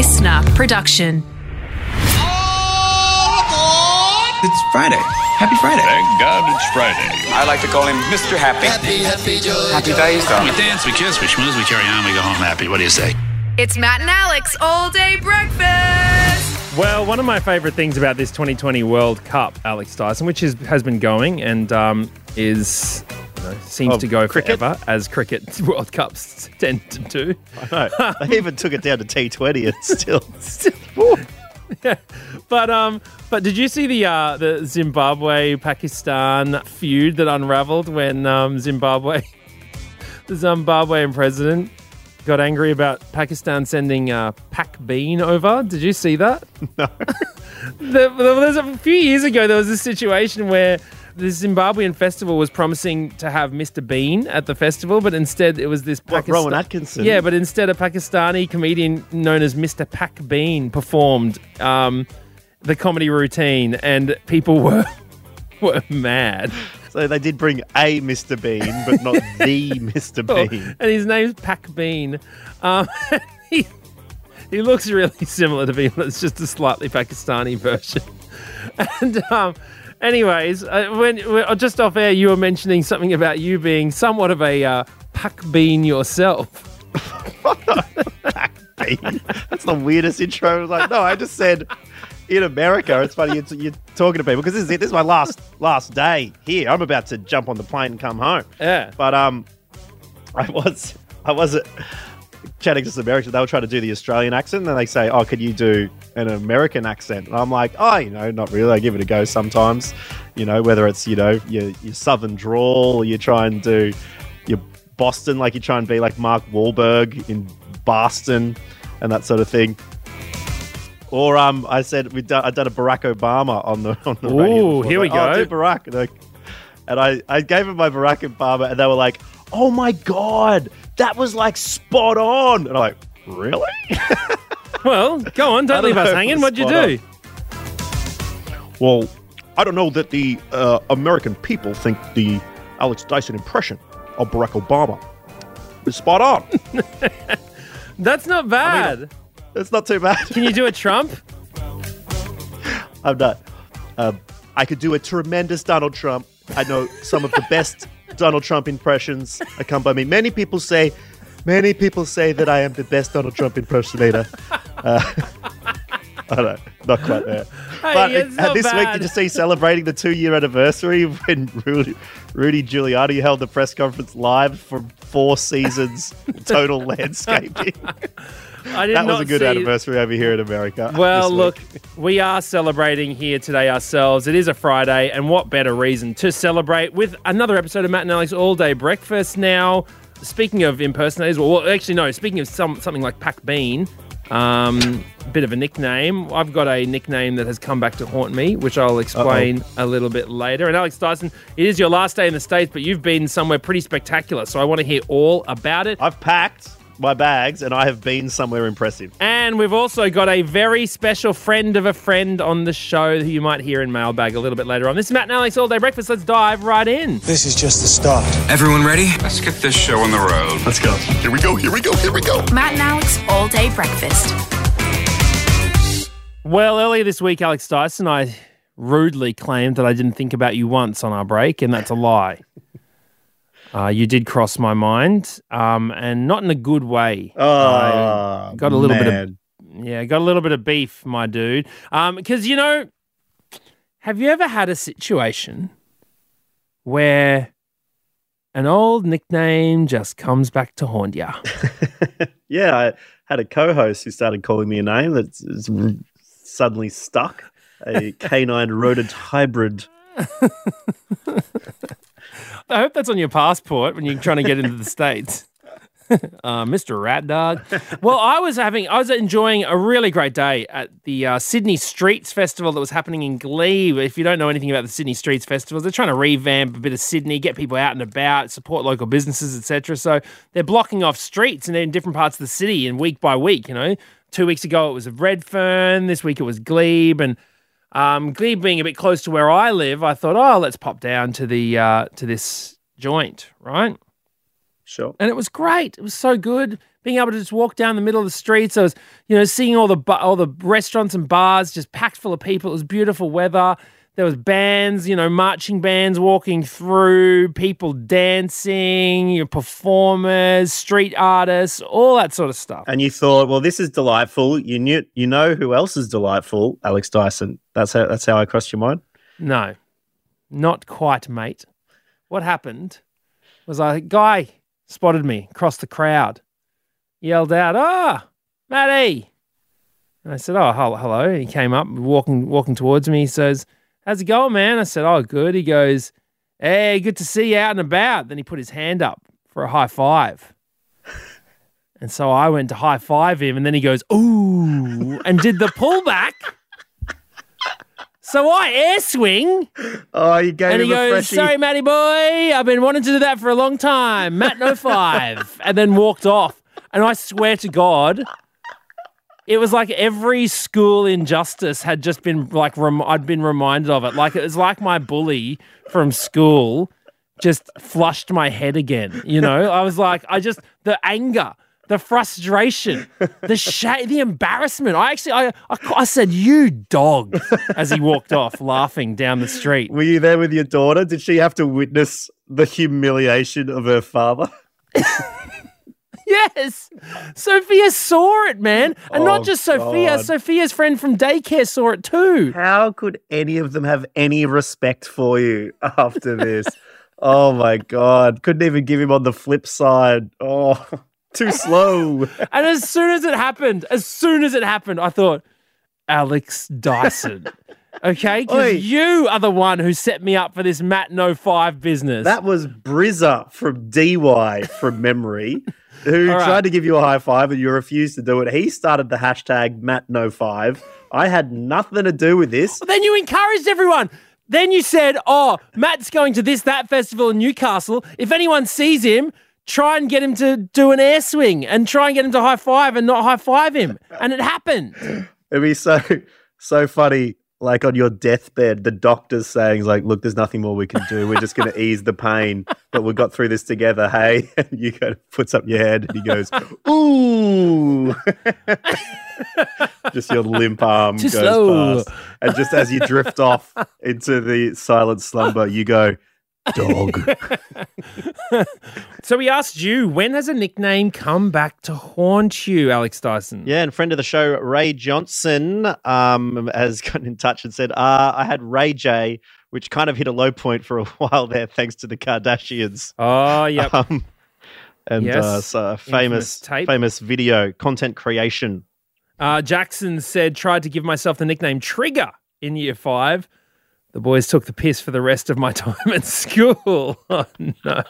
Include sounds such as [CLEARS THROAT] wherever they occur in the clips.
listener production. It's Friday. Happy Friday. Thank God it's Friday. I like to call him Mr. Happy. Happy, happy, joy. Happy days, We dance, we kiss, we schmooze, we carry on, we go home happy. What do you say? It's Matt and Alex all day breakfast. Well, one of my favourite things about this 2020 World Cup, Alex Dyson, which is, has been going and um, is you know, seems Of to go cricket? forever, as cricket [LAUGHS] World Cups tend to do. No, they even took it down to T20 and still. [LAUGHS] But um, but did you see the uh, the Zimbabwe Pakistan feud that unravelled when um, Zimbabwe, [LAUGHS] the Zimbabwean president, got angry about Pakistan sending uh, Pak Bean over? Did you see that? [LAUGHS] No. [LAUGHS] the, there was a few years ago there was a situation where the Zimbabwean festival was promising to have Mr. Bean at the festival, but instead it was this Pakistan- Rowan Atkinson? Yeah, but instead a Pakistani comedian known as Mr. Pak Bean performed um, the comedy routine, and people [LAUGHS] were were mad. So they did bring a Mr. Bean, but not [LAUGHS] the Mr. Oh, Bean. and his name's Pak Bean. Um, [LAUGHS] he, he looks really similar to Bean, but it's just a slightly Pakistani version. [LAUGHS] And um, anyways, uh, when, when just off air, you were mentioning something about you being somewhat of a uh, Pak Bean yourself. Pak Bean. That's the weirdest intro. I was like, no, I just said in America. It's funny you're, you're talking to people because this is it. This is my last last day here. I'm about to jump on the plane and come home. Yeah. But um, I was I was chatting to some Americans. They were trying to do the Australian accent, and they say, "Oh, could you do an American accent?" And I'm like, "Oh, you know, not really. I give it a go sometimes. You know, whether it's you know your your Southern drawl, or you try and do your Boston, like you try and be like Mark Wahlberg in Boston, and that sort of thing." Or um, I said we done, I done a Barack Obama on the on the radio. Ooh, before. here we Like, "Oh, go. do Barack. And I, and I, I gave him my Barack Obama, and they were like, "Oh my god, that was like spot on!" And I'm like, "Really?" [LAUGHS] Well, go on, don't don't leave us hanging. What'd you do? well, I don't know that the uh, American people think the Alex Dyson impression of Barack Obama is spot on. [LAUGHS] That's not bad. It's not too bad. Can you do a Trump? [LAUGHS] I'm not. Um, I could do a tremendous Donald Trump. I know some of the best [LAUGHS] Donald Trump impressions that come by me. Many people say, many people say that I am the best Donald Trump impersonator. [LAUGHS] Uh, I don't know, not quite there. but it's uh, this week, did you see celebrating the two-year anniversary when Rudy, Rudy Giuliani held the press conference live from four seasons total landscaping? I did that was a good anniversary over here in America. Well, look, we are celebrating here today ourselves. It is a Friday, and what better reason to celebrate with another episode of Matt and Alex All Day Breakfast now. Speaking of impersonators, well, actually, no, speaking of some, something like Pak Bean, um, bit of a nickname. I've got a nickname that has come back to haunt me, which I'll explain a little bit later. And Alex Dyson, it is your last day in the States, but you've been somewhere pretty spectacular, so I want to hear all about it. I've packed my bags and I have been somewhere impressive. And we've also got a very special friend of a friend on the show who you might hear in mailbag a little bit later on. This is Matt and Alex All Day Breakfast. Let's dive right in. This is just the start. Everyone ready? Let's get this show on the road. Let's go. Here we go, here we go, here we go. Matt and Alex all day breakfast. Well, earlier this week, Alex Dyson, I rudely claimed that I didn't think about you once on our break, and that's a lie. [LAUGHS] Uh, you did cross my mind, um, and not in a good way. I got a little bit of Yeah, got a little bit of beef, my dude. Um, because you know, have you ever had a situation where an old nickname just comes back to haunt you? [LAUGHS] Yeah, I had a co-host who started calling me a name that's suddenly stuck. A [LAUGHS] canine rodent hybrid. [LAUGHS] I hope that's on your passport when you're trying to get into the states. [LAUGHS] Uh, Mr. Rat Dog. Well, I was having, I was enjoying a really great day at the uh, Sydney Streets Festival that was happening in Glebe. If you don't know anything about the Sydney Streets Festivals, they're trying to revamp a bit of Sydney, get people out and about, support local businesses, etc. So they're blocking off streets and they're in different parts of the city, and week by week, you know. Two weeks ago it was Redfern. This week it was Glebe, and um, Glebe being a bit close to where I live, I thought, oh, let's pop down to the uh, to this joint, right? Sure. And it was great. It was so good. being able to just walk down the middle of the streets. I was, you know, seeing all the bu- all the restaurants and bars just packed full of people. It was beautiful weather. There was bands, you know, marching bands walking through, people dancing, you know, performers, street artists, all that sort of stuff. And you thought, well, this is delightful. You knew, you know who else is delightful? Alex Dyson. That's how. That's how I crossed your mind. No, not quite, mate. What happened was a guy spotted me across the crowd, yelled out, "Ah, Matty!" And I said, "Oh, hello." He came up, walking, walking towards me. He says, "How's it going, man?" I said, "Oh, good." He goes, "Hey, good to see you out and about." Then he put his hand up for a high five. [LAUGHS] And so I went to high five him, and then he goes, "Ooh," and did the pullback. So I air swing, Oh, you gave and him he a goes, freshie. "Sorry, Matty boy, I've been wanting to do that for a long time." Matt no five, and then walked off. And I swear to God, it was like every school injustice had just been like rem- I'd been reminded of it. Like it was like my bully from school just flushed my head again. You know, I was like, I just the anger. The frustration, the shame, the embarrassment. I actually, I, I, I said, "You dog," as he walked off, laughing down the street. Were you there with your daughter? Did she have to witness the humiliation of her father? [LAUGHS] Yes. Sophia saw it, man. And Oh, not just Sophia, God. Sophia's friend from daycare saw it too. How could any of them have any respect for you after this? [LAUGHS] oh my god! Couldn't even give him on the flip side. Oh, [LAUGHS] too slow. [LAUGHS] And as soon as it happened, as soon as it happened, I thought, Alex Dyson. Okay? Because you are the one who set me up for this Matt No 5 business. That was Brizza from DY from memory, who All right. tried to give you a high five and you refused to do it. He started the hashtag Matt05. I had nothing to do with this. then you encouraged everyone. Then you said, oh, Matt's going to this, that festival in Newcastle. If anyone sees him, try and get him to do an air swing and try and get him to high five and not high five him. And it happened. It'd be so so funny. Like on your deathbed, the doctor's saying, "Like, look, there's nothing more we can do. We're just going to ease the pain, but we got through this together." Hey, [LAUGHS] and you go puts up your head and he goes, "Ooh." [LAUGHS] just your limp arm Too goes slow. past, and just as you drift off into the silent slumber, you go, "Dog." [LAUGHS] So we asked you, when has a nickname come back to haunt you, Alex Dyson? Yeah, and friend of the show, Ray Johnson, um, has gotten in touch and said, uh, I had Ray J, which kind of hit a low point for a [LAUGHS] while there, thanks to the Kardashians. Oh, yeah. [LAUGHS] Um, and Yes. uh, so famous, tape. famous video content creation. Uh, Jackson said, tried to give myself the nickname Trigger in year five. The boys took the piss for the rest of my [LAUGHS] time at school. [LAUGHS] Oh, no.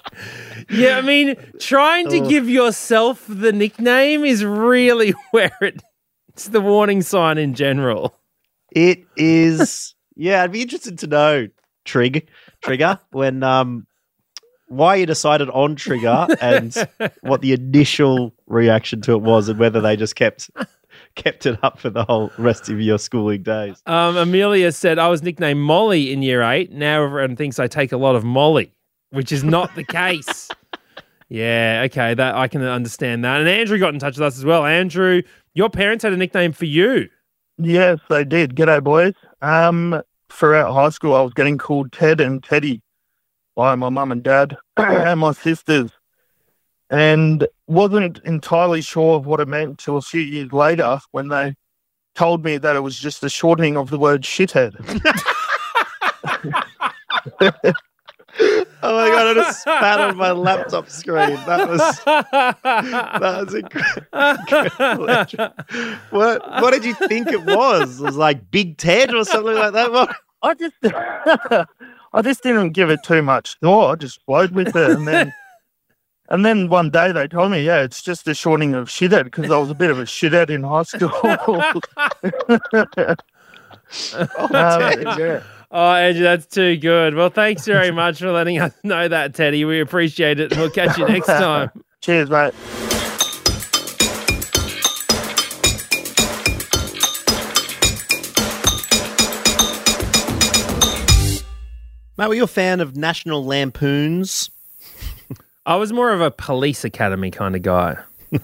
Yeah, I mean, trying to give yourself the nickname is really [LAUGHS] where it, it's the warning sign in general. It is, yeah, I'd be interested to know, Trig, Trigger, when, um, why you decided on Trigger and what the initial reaction to it was and whether they just kept [LAUGHS] kept it up for the whole rest of your schooling days. Um, Amelia said, I was nicknamed Molly in year eight. Now everyone thinks I take a lot of Molly, which is not the case. [LAUGHS] Yeah, okay, that I can understand that. And Andrew got in touch with us as well. Andrew, your parents had a nickname for you. Yes, they did. G'day, boys. Um, throughout high school, I was getting called Ted and Teddy by my mum and dad [CLEARS THROAT] and my sisters, and wasn't entirely sure of what it meant until a few years later when they told me that it was just a shortening of the word shithead. [LAUGHS] [LAUGHS] Oh my god, I just spat on my laptop screen. That was that was incredible. [LAUGHS] what what did you think it was? It was like Big Ted or something like that. What? I just, I just didn't give it too much thought. I just flowed with it, and then, and then one day they told me, yeah, it's just a shortening of shithead because I was a bit of a shithead in high school. [LAUGHS] [LAUGHS] Um, yeah. Oh, Andrew, that's too good. Well, thanks very much for letting us know that, Teddy. We appreciate it. and We'll catch you next [LAUGHS] time. Cheers, mate. Mate, were you a fan of National Lampoons? I was more of a police academy kind of guy. [LAUGHS]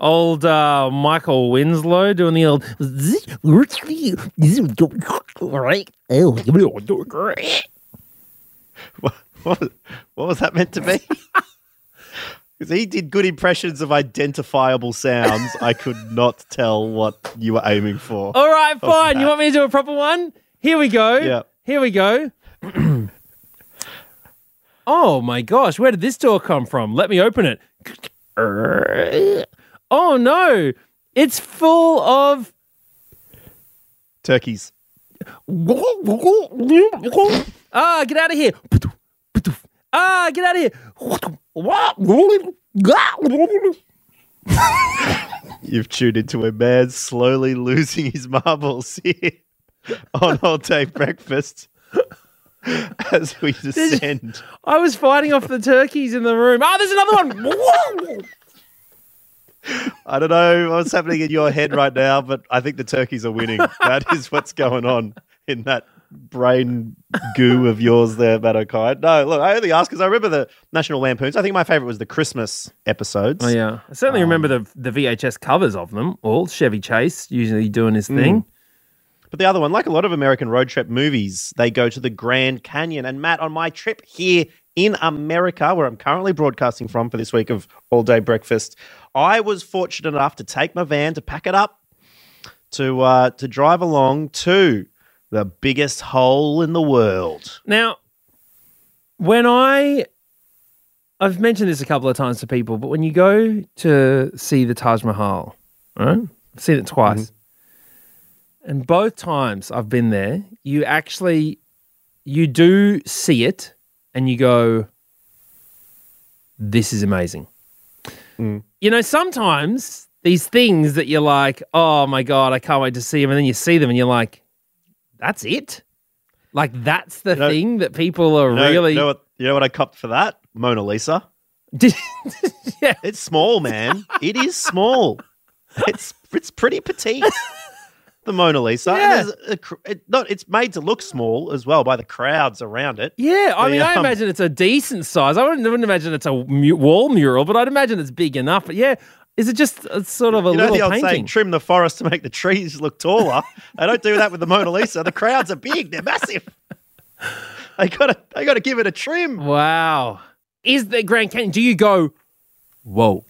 old uh, Michael Winslow doing the old. What, what, what was that meant to be? [LAUGHS] Because he did good impressions of identifiable sounds. I could not tell what you were aiming for. All right, fine. You want me to do a proper one? Here we go. Yeah. Here we go. [CLEARS THROAT] oh my gosh, where did this door come from? Let me open it. Oh no, it's full of. Turkeys. Ah, get out of here. Ah, get out of here. You've tuned into a man slowly losing his marbles here on All Day Breakfast [LAUGHS] as we descend. I was fighting off the turkeys in the room. Ah, there's another one. [LAUGHS] I don't know what's happening in your head right now, but I think the turkeys are winning. That is what's going on in that brain goo of yours there, Matt O'Kai. No, look, I only ask because I remember the National Lampoons. I think my favorite was the Christmas episodes. Oh yeah, I certainly remember the the VHS covers of them. All Chevy Chase usually doing his thing. But the other one, like a lot of American road trip movies, they go to the Grand Canyon. And Matt, on my trip here in America, where I'm currently broadcasting from for this week of All Day Breakfast, I was fortunate enough to take my van to pack it up to uh, to drive along to the biggest hole in the world. Now, when I I've mentioned this a couple of times to people, but when you go to see the Taj Mahal, right? I've seen it twice. And both times I've been there, you actually you do see it and you go this is amazing. Mm. You know, sometimes these things that you're like, "Oh my god, I can't wait to see them." And then you see them and you're like, "That's it?" Like that's the know- thing that people are You know, really you know what? You know what I copped for that? Mona Lisa. [LAUGHS] Yeah. It's small, man. it is small. It's it's pretty petite. [LAUGHS] The Mona Lisa. Yeah. a it, not, it's made to look small as well by the crowds around it. Yeah, I The, mean, I um, imagine it's a decent size. I wouldn't, wouldn't imagine it's a mu- wall mural, but I'd imagine it's big enough. But yeah, is it just a, sort of a you know little the old painting? saying, trim the forest to make the trees look taller. they don't do that with the Mona Lisa. The crowds are big. They're massive. They gotta they gotta give it a trim. wow, is the Grand Canyon? Do you go? Whoa,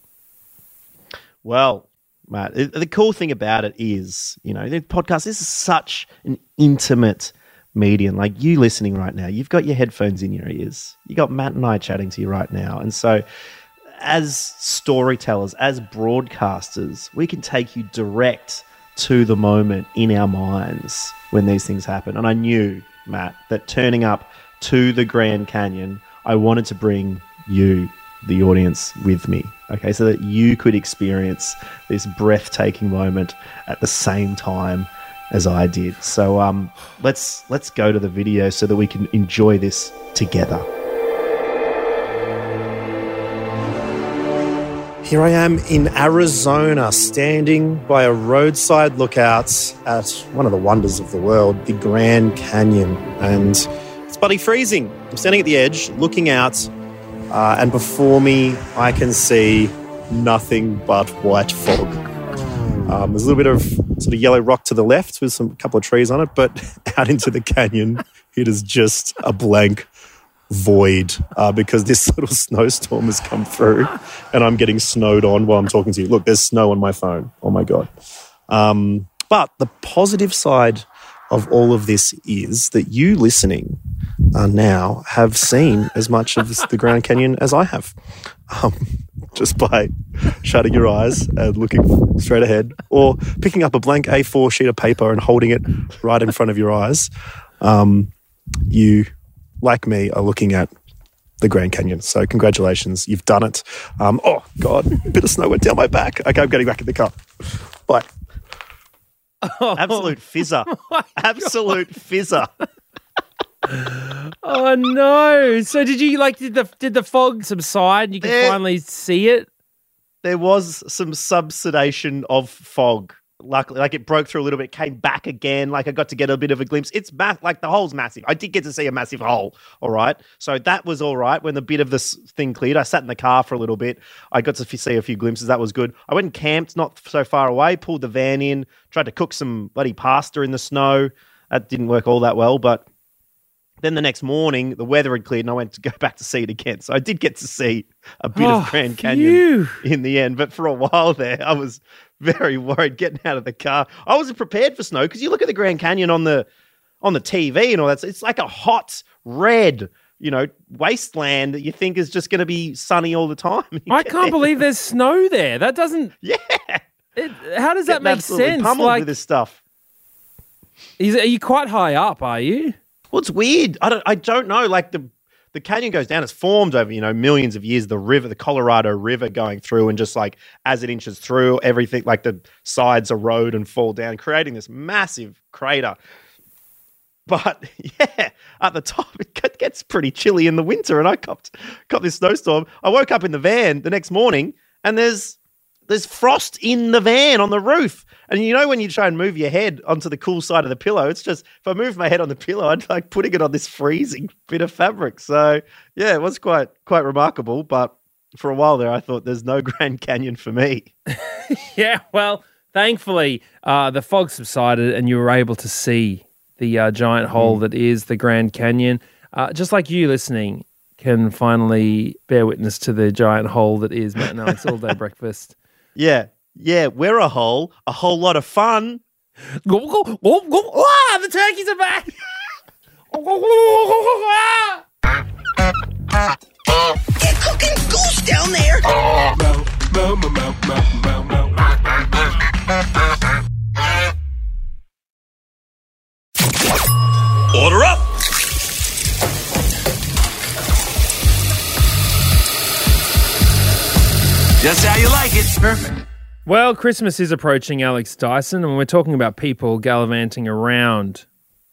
Well, Matt, the cool thing about it is, you know, the podcast this is such an intimate medium. Like you listening right now, you've got your headphones in your ears. You got Matt and I chatting to you right now. And so as storytellers, as broadcasters, we can take you direct to the moment in our minds when these things happen. And I knew, Matt, that turning up to the Grand Canyon, I wanted to bring you, the audience, with me. Okay, so that you could experience this breathtaking moment at the same time as I did. So um, let's let's go to the video so that we can enjoy this together. Here I am in Arizona, standing by a roadside lookout at one of the wonders of the world, the Grand Canyon. And it's bloody freezing. I'm standing at the edge, looking out, uh, and before me, I can see nothing but white fog. Um, there's a little bit of sort of yellow rock to the left with some couple of trees on it, but [LAUGHS] out into the canyon, it is just a blank void uh, because this [LAUGHS] little snowstorm has come through and I'm getting snowed on while I'm talking to you. Look, there's snow on my phone. Oh my God. Um, but the positive side of all of this is that you listening uh, now have seen as much of the Grand Canyon as I have. Um, just by shutting your eyes and looking straight ahead or picking up a blank A4 sheet of paper and holding it right in front of your eyes. Um, you, like me, are looking at the Grand Canyon. So, congratulations, you've done it. Um, oh, God, a bit of snow went down my back. Okay, I'm getting back in the car. Bye. [LAUGHS] Absolute fizzer. [LAUGHS] Oh Absolute fizzer. [LAUGHS] oh no! So did you like? Did the did the fog subside? and You could There- finally see it. There was some subsidation of fog. Luckily, like it broke through a little bit, came back again. Like I got to get a bit of a glimpse. It's ma- like the hole's massive. I did get to see a massive hole. All right, so that was all right. When the bit of this thing cleared, I sat in the car for a little bit. I got to f- see a few glimpses. That was good. I went and camped not so far away. Pulled the van in. Tried to cook some bloody pasta in the snow. That didn't work all that well, but then the next morning, the weather had cleared and I went to go [LAUGHS] back to see it again. So I did get to see a bit Oh, of Grand Canyon phew. in the end. But for a while there, I was [LAUGHS] very worried getting out of the car. I wasn't prepared for snow because you look at the Grand Canyon on the on the TV and all that. It's like a hot red, you know, wasteland that you think is just going to be sunny all the time. [LAUGHS] You I can't there, believe there's snow there. That doesn't. Yeah. It, how does that getting make absolutely sense? Pummeled Like, with this stuff. is, are you quite high up? Are you? Well, it's weird. I don't. I don't know. Like the the canyon goes down. It's formed over you know millions of years. The river, the Colorado River, going through, and just like as it inches through, everything like the sides erode and fall down, creating this massive crater. But [LAUGHS] yeah, at the top it gets pretty chilly in the winter, and I copped got this snowstorm. I woke up in the van the next morning, and there's there's frost in the van on the roof. And you know when you try and move your head onto the cool side of the pillow, it's just if I move my head on the pillow, I'd like putting it on this freezing bit of fabric. So yeah, it was quite quite remarkable. But for a while there, I thought there's no [LAUGHS] Grand Canyon for me. [LAUGHS] Yeah. Well, thankfully, uh, the fog subsided and you were able to see the uh, giant hole that is the Grand Canyon. Uh, just like you listening can finally bear witness to the giant hole that is Matt and Alex All Day [LAUGHS] Breakfast. Yeah, yeah, we're a whole a whole lot of fun. Go, go, go, go. Ah, the turkeys are back. Get cooking goose down there. Order Well, Christmas is approaching, Alex Dyson, and we're talking about people gallivanting around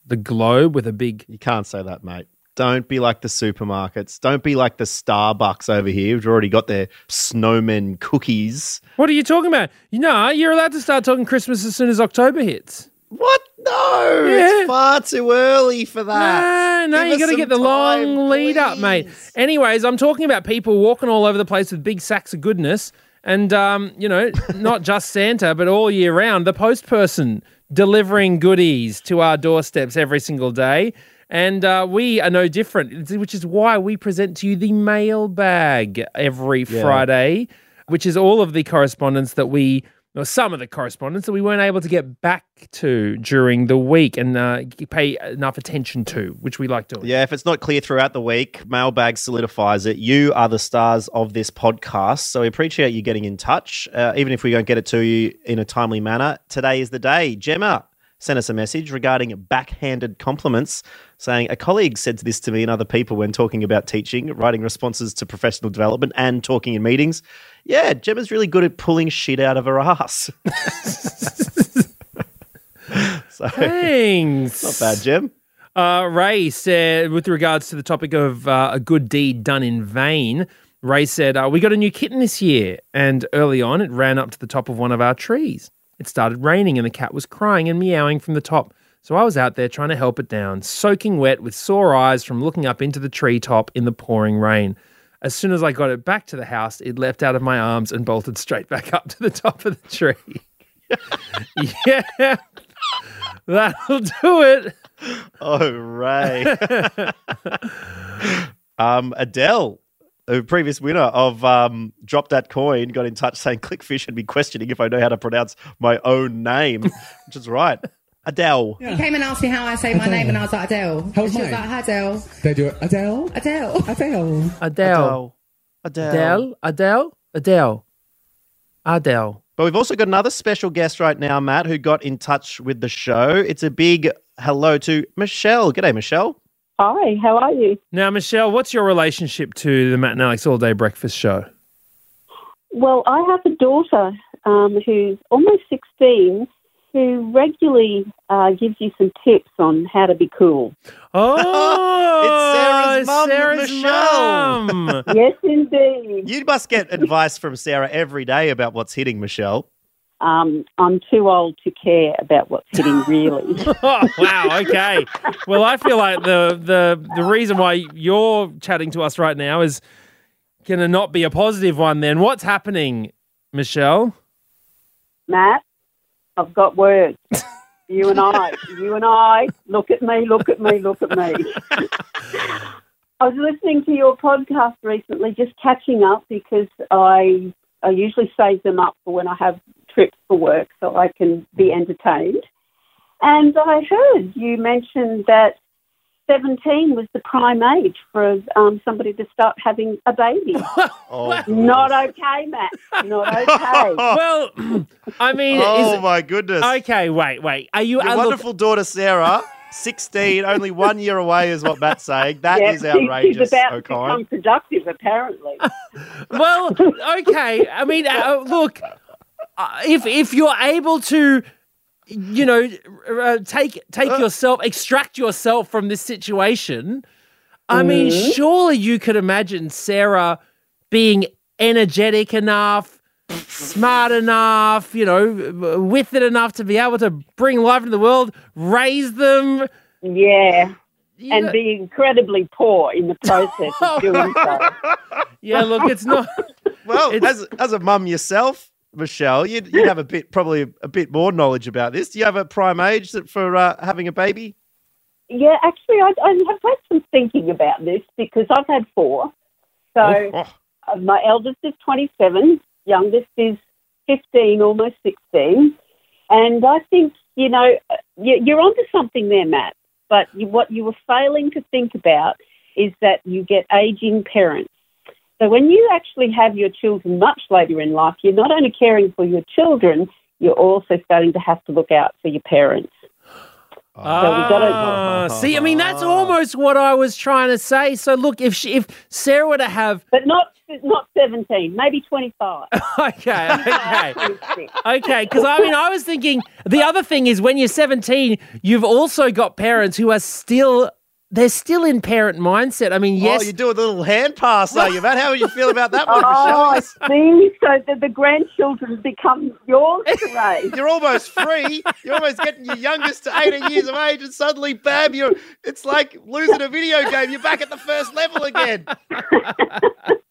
the globe with a big. You can't say that, mate. Don't be like the supermarkets. Don't be like the Starbucks over here, who've already got their snowmen cookies. What are you talking about? You know, you're allowed to start talking Christmas as soon as October hits. What? No, Yeah. it's far too early for that. No, no, Give you got to get the time, long lead up, mate. Anyways, I'm talking about people walking all over the place with big sacks of goodness, and um, you know, not just Santa, but all year round, the post person delivering goodies to our doorsteps every single day. And uh, we are no different, which is why we present to you the mailbag every Friday, which is all of the correspondence that we, or some of the correspondence that we weren't able to get back to during the week and uh, pay enough attention to, which we like doing. Yeah, if it's not clear throughout the week, mailbag solidifies it. You are the stars of this podcast, so we appreciate you getting in touch, uh, even if we don't get it to you in a timely manner. Today is the day. Gemma sent us a message regarding backhanded compliments, saying a colleague said this to me and other people when talking about teaching, writing responses to professional development, and talking in meetings. Yeah, Gemma's really good at pulling shit out of her ass. [LAUGHS] so, Thanks. not bad, Gem. Uh, Ray said, with regards to the topic of uh, a good deed done in vain, Ray said, uh, We got a new kitten this year, and early on it ran up to the top of one of our trees. It started raining, and the cat was crying and meowing from the top. So I was out there trying to help it down, soaking wet with sore eyes from looking up into the treetop in the pouring rain. As soon as I got it back to the house, it leapt out of my arms and bolted straight back up to the top of the tree. [LAUGHS] yeah, that'll do it. Oh, Ray. [LAUGHS] um, Adele, the previous winner of um, Drop That Coin, got in touch saying Clickfish had been questioning if I know how to pronounce my own name, [LAUGHS] which is right. Adele. He came and asked me how I say my name, and I was like Adele. How's and she was like, "Hi, Adele, They do it. Adele. Adele." Adele. Adele. Adele. Adele, Adele, Adele, Adele. But we've also got another special guest right now, Matt, who got in touch with the show. It's a big hello to Michelle. G'day, Michelle. Hi, how are you? Now, Michelle, what's your relationship to the Matt and Alex All Day Breakfast Show? Well, I have a daughter um, who's almost 16 who regularly uh, gives you some tips on how to be cool. Oh, [LAUGHS] It's Sarah's mum, Sarah's Michelle. mum. [LAUGHS] yes, indeed. You must get advice from Sarah every day about what's hitting, Michelle. Um, I'm too old to care about what's hitting [LAUGHS] really. oh, [LAUGHS] wow. Okay. Well, I feel like the the the reason why you're chatting to us right now is going to not be a positive one. Then what's happening, Michelle? Matt, I've got words. [LAUGHS] You and I, you and I, look at me, look at me, look at me. I was listening to your podcast recently, just catching up because I I usually save them up for when I have trips for work so I can be entertained. And I heard you mention that 17 was the prime age for um, somebody to start having a baby. [LAUGHS] Oh, [LAUGHS] Not okay, Matt. Not [LAUGHS] okay. well, I mean, oh is, my goodness. okay. Wait, wait. Are you? Your uh, look- wonderful daughter Sarah, 16, only one year away is what Matt's saying. That Yeah, is outrageous, She's about to become productive, apparently. well, okay. I mean, uh, look, uh, if if you're able to, you know, uh, take take yourself, extract yourself from this situation. I mean, Mhm. surely you could imagine Sarah being energetic enough, smart enough, you know, with it enough to be able to bring life into the world, raise them. Yeah. You and know- be incredibly poor in the process of doing so. [LAUGHS] Yeah, look, it's not. Well, [LAUGHS] as as a mum yourself, Michelle, you'd, you'd have a bit, probably a bit more knowledge about this. Do you have a prime age that for uh, having a baby? Yeah, actually, I, I have had some thinking about this because I've had four. So Oh, uh, my eldest is 27, youngest is 15, almost 16. And I think, you know, uh, you- you're onto something there, Matt. But you, what you were failing to think about is that you get aging parents. So when you actually have your children much later in life, you're not only caring for your children, you're also starting to have to look out for your parents. So we gotta- Ah, see, I mean, that's almost what I was trying to say. So, look, if she, if Sarah were to have, But not not 17, maybe 25. [LAUGHS] okay, okay, 26. okay, because I mean, I was thinking the other thing is when you're 17, you've also got parents who are still. They're still in parent mindset. I mean, oh, yes, Oh, you do a little hand pass, are you, Matt? How would you feel about that one, [LAUGHS] Oh, I see. So the, the grandchildren become yours to raise. You're almost free. You're almost getting your youngest to 18 years of age, and suddenly, bam, you're. It's like losing a video game. You're back at the first level again. [LAUGHS]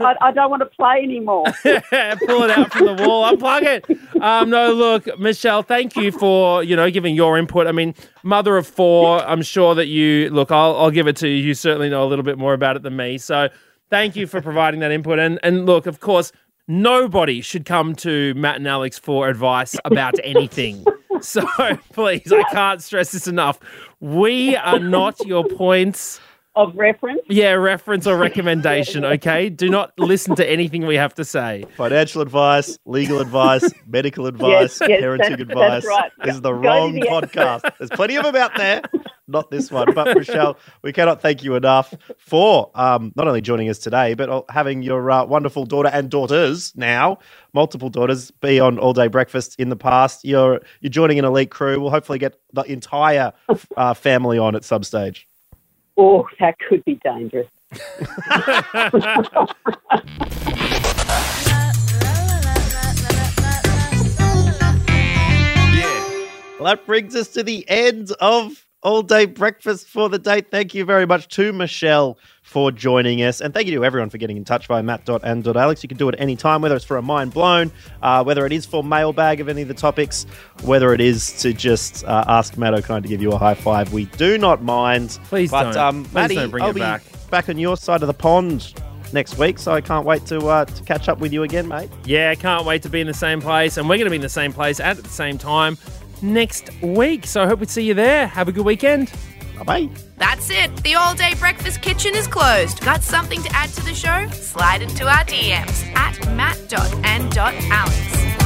I, I don't want to play anymore. [LAUGHS] pull it out from the wall, unplug it. Um, no, look, Michelle, thank you for you know giving your input. I mean, mother of four, I'm sure that you look. I'll, I'll give it to you. You certainly know a little bit more about it than me. So, thank you for providing that input. And and look, of course, nobody should come to Matt and Alex for advice about [LAUGHS] anything. So [LAUGHS] please, I can't stress this enough. We are not your points. Of reference. Yeah, reference or recommendation, [LAUGHS] okay? Do not listen to anything we have to say. Financial advice, legal advice, medical advice, yes, parenting that's- advice. that's right. This is the Go wrong the- podcast. There's plenty of them out there. Not this one. But Michelle, we cannot thank you enough for um, not only joining us today, but having your uh, wonderful daughter and daughters now, multiple daughters, be on all day breakfast in the past. You're you're joining an elite crew. We'll hopefully get the entire uh, family on at some stage. Oh, that could be dangerous. [LAUGHS] Well, that brings us to the end of all day breakfast for the date. Thank you very much to Michelle for joining us. And thank you to everyone for getting in touch via matt.and.alex. You can do it any time, whether it's for a mind blown, uh, whether it is for mailbag of any of the topics, whether it is to just uh, ask Matt Okine to give you a high five. We do not mind. Please but, don't. Um, Please don't bring I'll it be back. back on your side of the pond next week, so I can't wait to, uh, to catch up with you again, mate. Yeah, can't wait to be in the same place. And we're going to be in the same place at the same time next week. So I hope we see you there. Have a good weekend. Bye bye. That's it. The all day breakfast kitchen is closed. Got something to add to the show? Slide into our DMs at matt.and.alex.